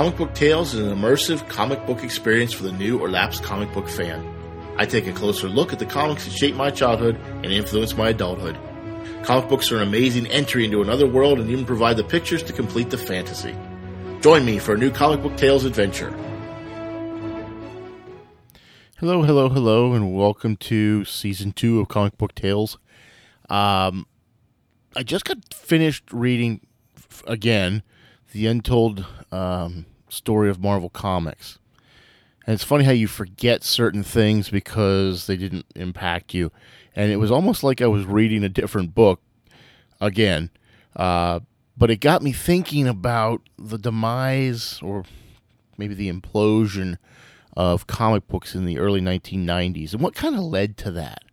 Comic Book Tales is an immersive comic book experience for the new or lapsed comic book fan. I take a closer look at the comics that shaped my childhood and influenced my adulthood. Comic books are an amazing entry into another world and even provide the pictures to complete the fantasy. Join me for a new Comic Book Tales adventure. Hello, hello, hello, and welcome to season two of Comic Book Tales. Um, I just got finished reading again the untold um, story of Marvel Comics. And it's funny how you forget certain things because they didn't impact you. And it was almost like I was reading a different book again. Uh, but it got me thinking about the demise or maybe the implosion of comic books in the early 1990s and what kind of led to that.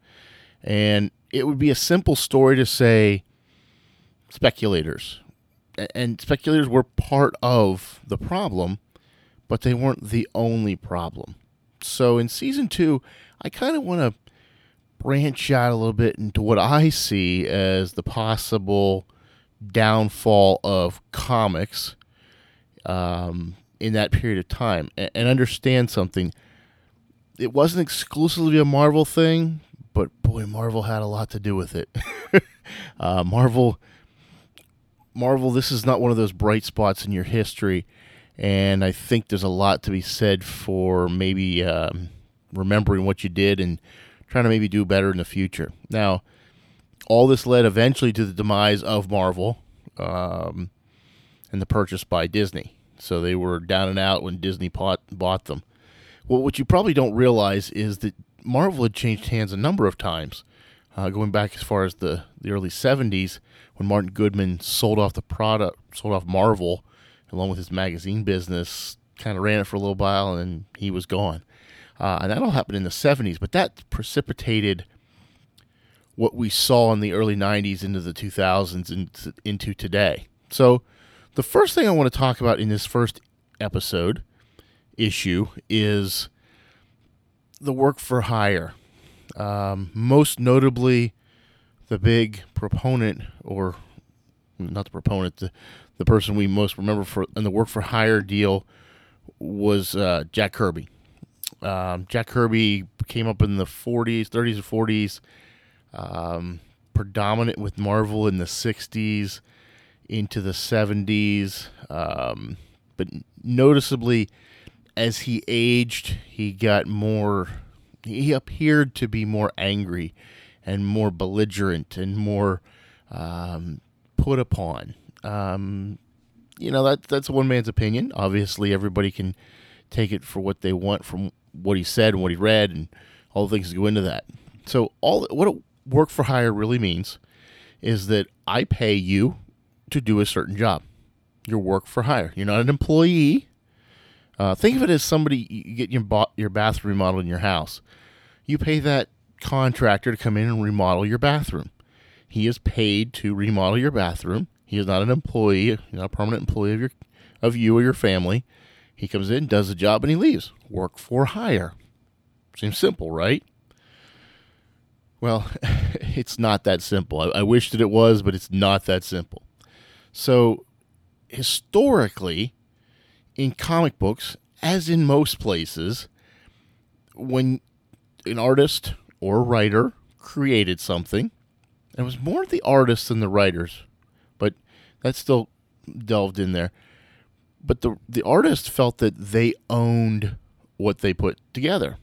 And it would be a simple story to say speculators. And speculators were part of the problem, but they weren't the only problem. So in season two, I kind of want to branch out a little bit into what I see as the possible downfall of comics um, in that period of time and, and understand something. It wasn't exclusively a Marvel thing, but boy, Marvel had a lot to do with it. uh, Marvel, Marvel, this is not one of those bright spots in your history, and I think there's a lot to be said for maybe um, remembering what you did and trying to maybe do better in the future. Now, all this led eventually to the demise of Marvel um, and the purchase by Disney. So they were down and out when Disney bought, bought them. Well, what you probably don't realize is that Marvel had changed hands a number of times, uh, going back as far as the, the early 70s when Martin Goodman sold off the product, sold off Marvel along with his magazine business, kind of ran it for a little while, and then he was gone. Uh, and that all happened in the 70s, but that precipitated what we saw in the early 90s into the 2000s and into today. So, the first thing I want to talk about in this first episode issue is the work for hire. Um, most notably, the big proponent, or not the proponent, the, the person we most remember for in the work for hire deal was uh, Jack Kirby. Um, Jack Kirby came up in the 40s, 30s, and 40s, um, predominant with Marvel in the 60s into the 70s. Um, but noticeably, as he aged, he got more, he appeared to be more angry and more belligerent and more um, put upon. Um, you know, that that's one man's opinion. Obviously, everybody can take it for what they want from what he said and what he read and all the things that go into that. So all what a work for hire really means is that I pay you to do a certain job. Your work for hire. You're not an employee. Uh, think of it as somebody you get your ba- your bathroom remodeled in your house. You pay that contractor to come in and remodel your bathroom. He is paid to remodel your bathroom. He is not an employee, not a permanent employee of your of you or your family. He comes in, does the job, and he leaves. Work for hire. Seems simple, right? Well, it's not that simple. I, I wish that it was, but it's not that simple. So, historically, in comic books, as in most places, when an artist or writer created something, it was more the artists than the writers, but that's still delved in there. But the the artist felt that they owned what they put together.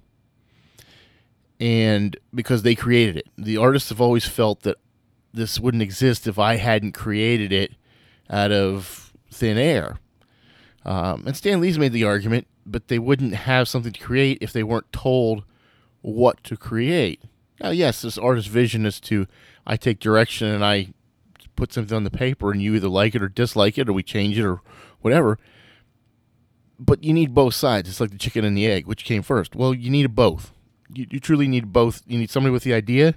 And because they created it. The artists have always felt that this wouldn't exist if I hadn't created it out of thin air. Um, and Stan Lee's made the argument, but they wouldn't have something to create if they weren't told what to create. Now, yes, this artist's vision is to I take direction and I put something on the paper, and you either like it or dislike it, or we change it or whatever. But you need both sides. It's like the chicken and the egg. Which came first? Well, you need both. You, you truly need both. You need somebody with the idea,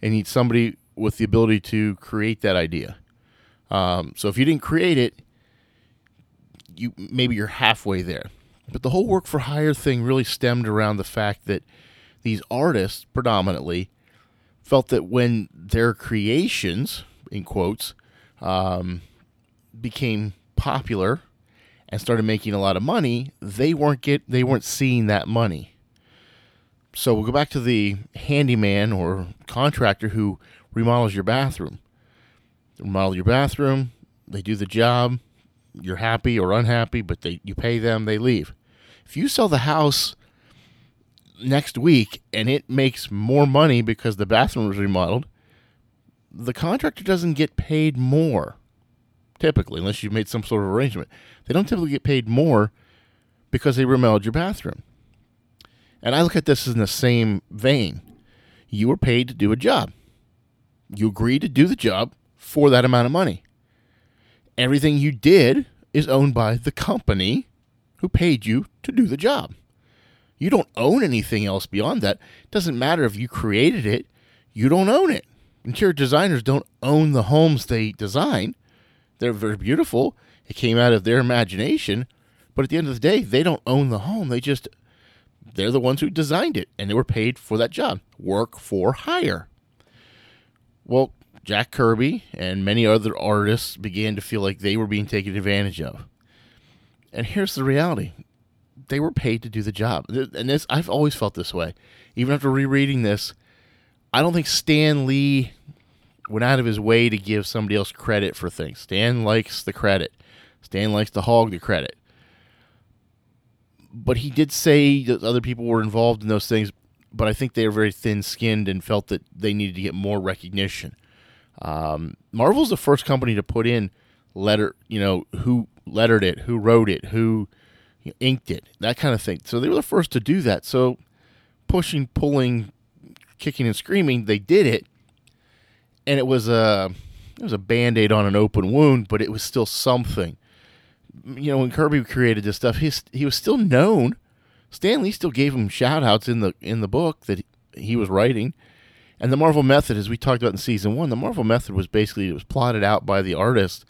and you need somebody with the ability to create that idea. Um, so if you didn't create it, you maybe you're halfway there. But the whole work for hire thing really stemmed around the fact that these artists predominantly felt that when their creations, in quotes, um, became popular and started making a lot of money, they weren't get they weren't seeing that money. So we'll go back to the handyman or contractor who remodels your bathroom. Remodel your bathroom, they do the job, you're happy or unhappy, but they you pay them, they leave. If you sell the house next week and it makes more money because the bathroom was remodeled, the contractor doesn't get paid more typically, unless you've made some sort of arrangement. They don't typically get paid more because they remodeled your bathroom. And I look at this in the same vein. You were paid to do a job. You agreed to do the job for that amount of money. Everything you did is owned by the company who paid you to do the job. You don't own anything else beyond that. It doesn't matter if you created it, you don't own it. Interior designers don't own the homes they design. They're very beautiful. It came out of their imagination, but at the end of the day, they don't own the home. They just they're the ones who designed it and they were paid for that job. Work for hire. Well, Jack Kirby and many other artists began to feel like they were being taken advantage of. And here's the reality. They were paid to do the job. And this I've always felt this way. Even after rereading this, I don't think Stan Lee went out of his way to give somebody else credit for things. Stan likes the credit. Stan likes to hog the credit. But he did say that other people were involved in those things, but I think they were very thin skinned and felt that they needed to get more recognition. Um, Marvel's the first company to put in letter, you know, who lettered it, who wrote it, who inked it, that kind of thing. So they were the first to do that. So pushing, pulling, kicking and screaming, they did it and it was a it was a band-aid on an open wound, but it was still something. You know, when Kirby created this stuff, he he was still known. Stan Lee still gave him shout outs in the in the book that he was writing. And the Marvel method, as we talked about in season one, the Marvel method was basically it was plotted out by the artist,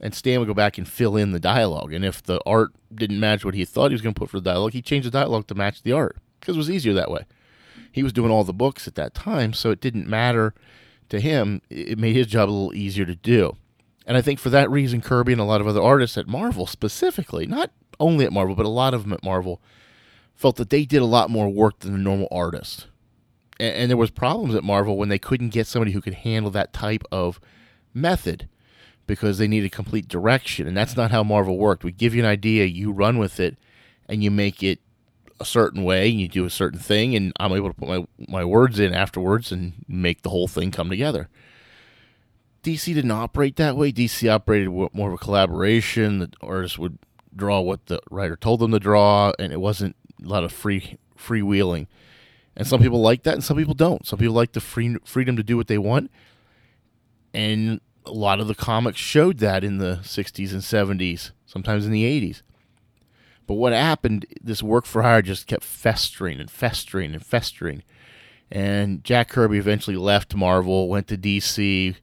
and Stan would go back and fill in the dialogue. And if the art didn't match what he thought he was going to put for the dialogue, he changed the dialogue to match the art because it was easier that way. He was doing all the books at that time, so it didn't matter to him, it made his job a little easier to do. And I think for that reason, Kirby and a lot of other artists at Marvel specifically, not only at Marvel, but a lot of them at Marvel, felt that they did a lot more work than a normal artist. And, and there was problems at Marvel when they couldn't get somebody who could handle that type of method because they needed complete direction. And that's not how Marvel worked. We give you an idea, you run with it, and you make it a certain way and you do a certain thing and I'm able to put my, my words in afterwards and make the whole thing come together. DC didn't operate that way. DC operated more of a collaboration. The artists would draw what the writer told them to draw, and it wasn't a lot of free freewheeling. And some people like that, and some people don't. Some people like the free freedom to do what they want, and a lot of the comics showed that in the '60s and '70s, sometimes in the '80s. But what happened, this work for hire just kept festering and festering and festering. And Jack Kirby eventually left Marvel, went to DC,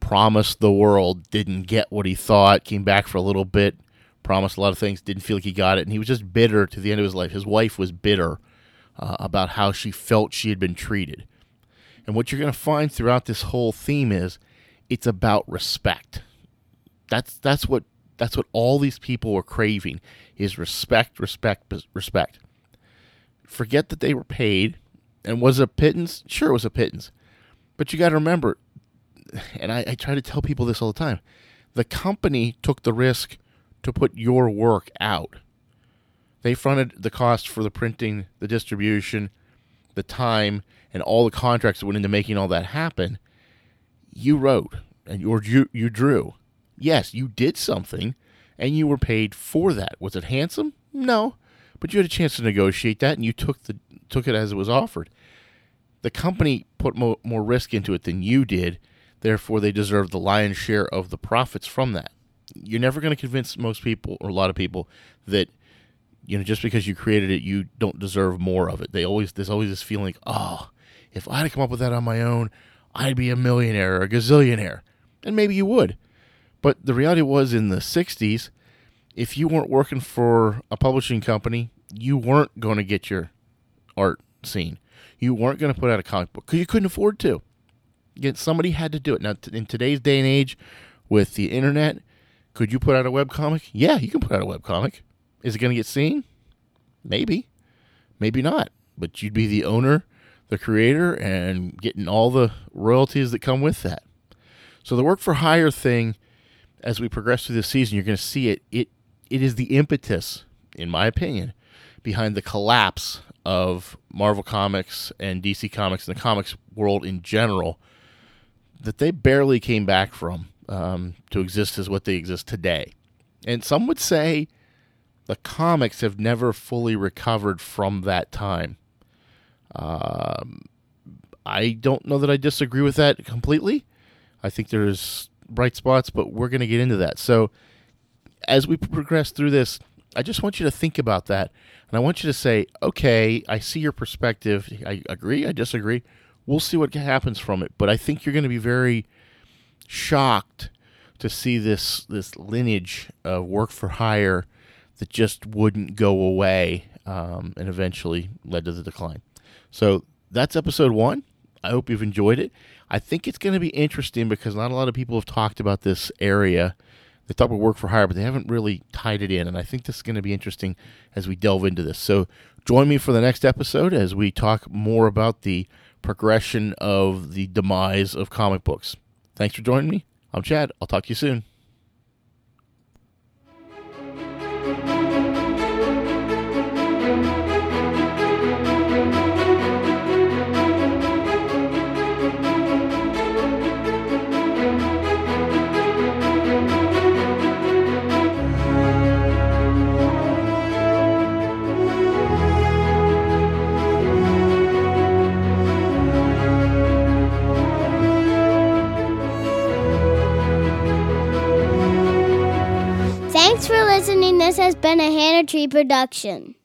promised the world, didn't get what he thought, came back for a little bit, promised a lot of things, didn't feel like he got it. And he was just bitter to the end of his life. His wife was bitter uh, about how she felt she had been treated. And what you're going to find throughout this whole theme is it's about respect. That's that's what that's what all these people were craving is respect, respect, respect. Forget that they were paid. And was it a pittance? Sure, it was a pittance. But you got to remember, and I, I try to tell people this all the time the company took the risk to put your work out. They fronted the cost for the printing, the distribution, the time, and all the contracts that went into making all that happen. You wrote and or you you drew yes, you did something and you were paid for that. Was it handsome? No, but you had a chance to negotiate that and you took the took it as it was offered. The company put mo- more risk into it than you did, therefore they deserve the lion's share of the profits from that. You're never going to convince most people or a lot of people that you know just because you created it you don't deserve more of it. They always there's always this feeling like, "Oh, if I had come up with that on my own, I'd be a millionaire or a gazillionaire." And maybe you would. But the reality was in the 60s, if you weren't working for a publishing company, you weren't going to get your art seen. You weren't going to put out a comic book because you couldn't afford to. Again, somebody had to do it. Now, in today's day and age, with the internet, Could you put out a web comic? Yeah, you can put out a web comic. Is it going to get seen? Maybe. Maybe not. But you'd be the owner, the creator, and getting all the royalties that come with that. So the work for hire thing, as we progress through the season, you're going to see it. It it is the impetus, in my opinion, behind the collapse of Marvel Comics and DC Comics and the comics world in general that they barely came back from um, to exist as what they exist today. And some would say the comics have never fully recovered from that time. Um, I don't know that I disagree with that completely. I think there's bright spots, but we're going to get into that. So, as we progress through this, I just want you to think about that. And I want you to say, okay, I see your perspective. I agree, I disagree. We'll see what happens from it. But I think you're going to be very shocked to see this this lineage of work for hire that just wouldn't go away um, and eventually led to the decline. So that's episode one. I hope you've enjoyed it. I think it's going to be interesting because not a lot of people have talked about this area. They talk about work for hire, but they haven't really tied it in. And I think this is going to be interesting as we delve into this. So join me for the next episode as we talk more about the progression of the demise of comic books. Thanks for joining me. I'm Chad. I'll talk to you soon. Tree production.